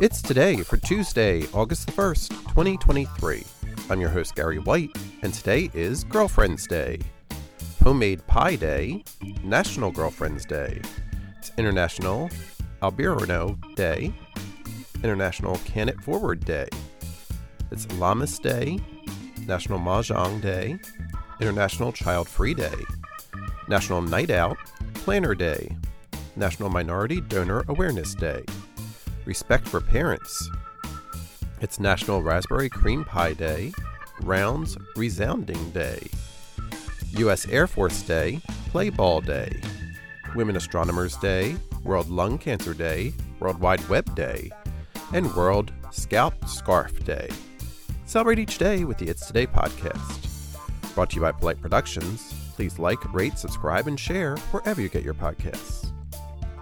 It's today for Tuesday, August the 1st, 2023. I'm your host, Gary White, and today is Girlfriend's Day, Homemade Pie Day, National Girlfriend's Day, it's International Alberino Day, International Can It Forward Day, it's Lammas Day, National Mahjong Day, International Child Free Day, National Night Out, Planner Day, National Minority Donor Awareness Day, Respect for Parents. It's National Raspberry Cream Pie Day, Rounds Resounding Day, U.S. Air Force Day, Play Ball Day, Women Astronomers Day, World Lung Cancer Day, World Wide Web Day, and World Scout Scarf Day. Celebrate each day with the It's Today podcast. Brought to you by Polite Productions. Please like, rate, subscribe, and share wherever you get your podcasts.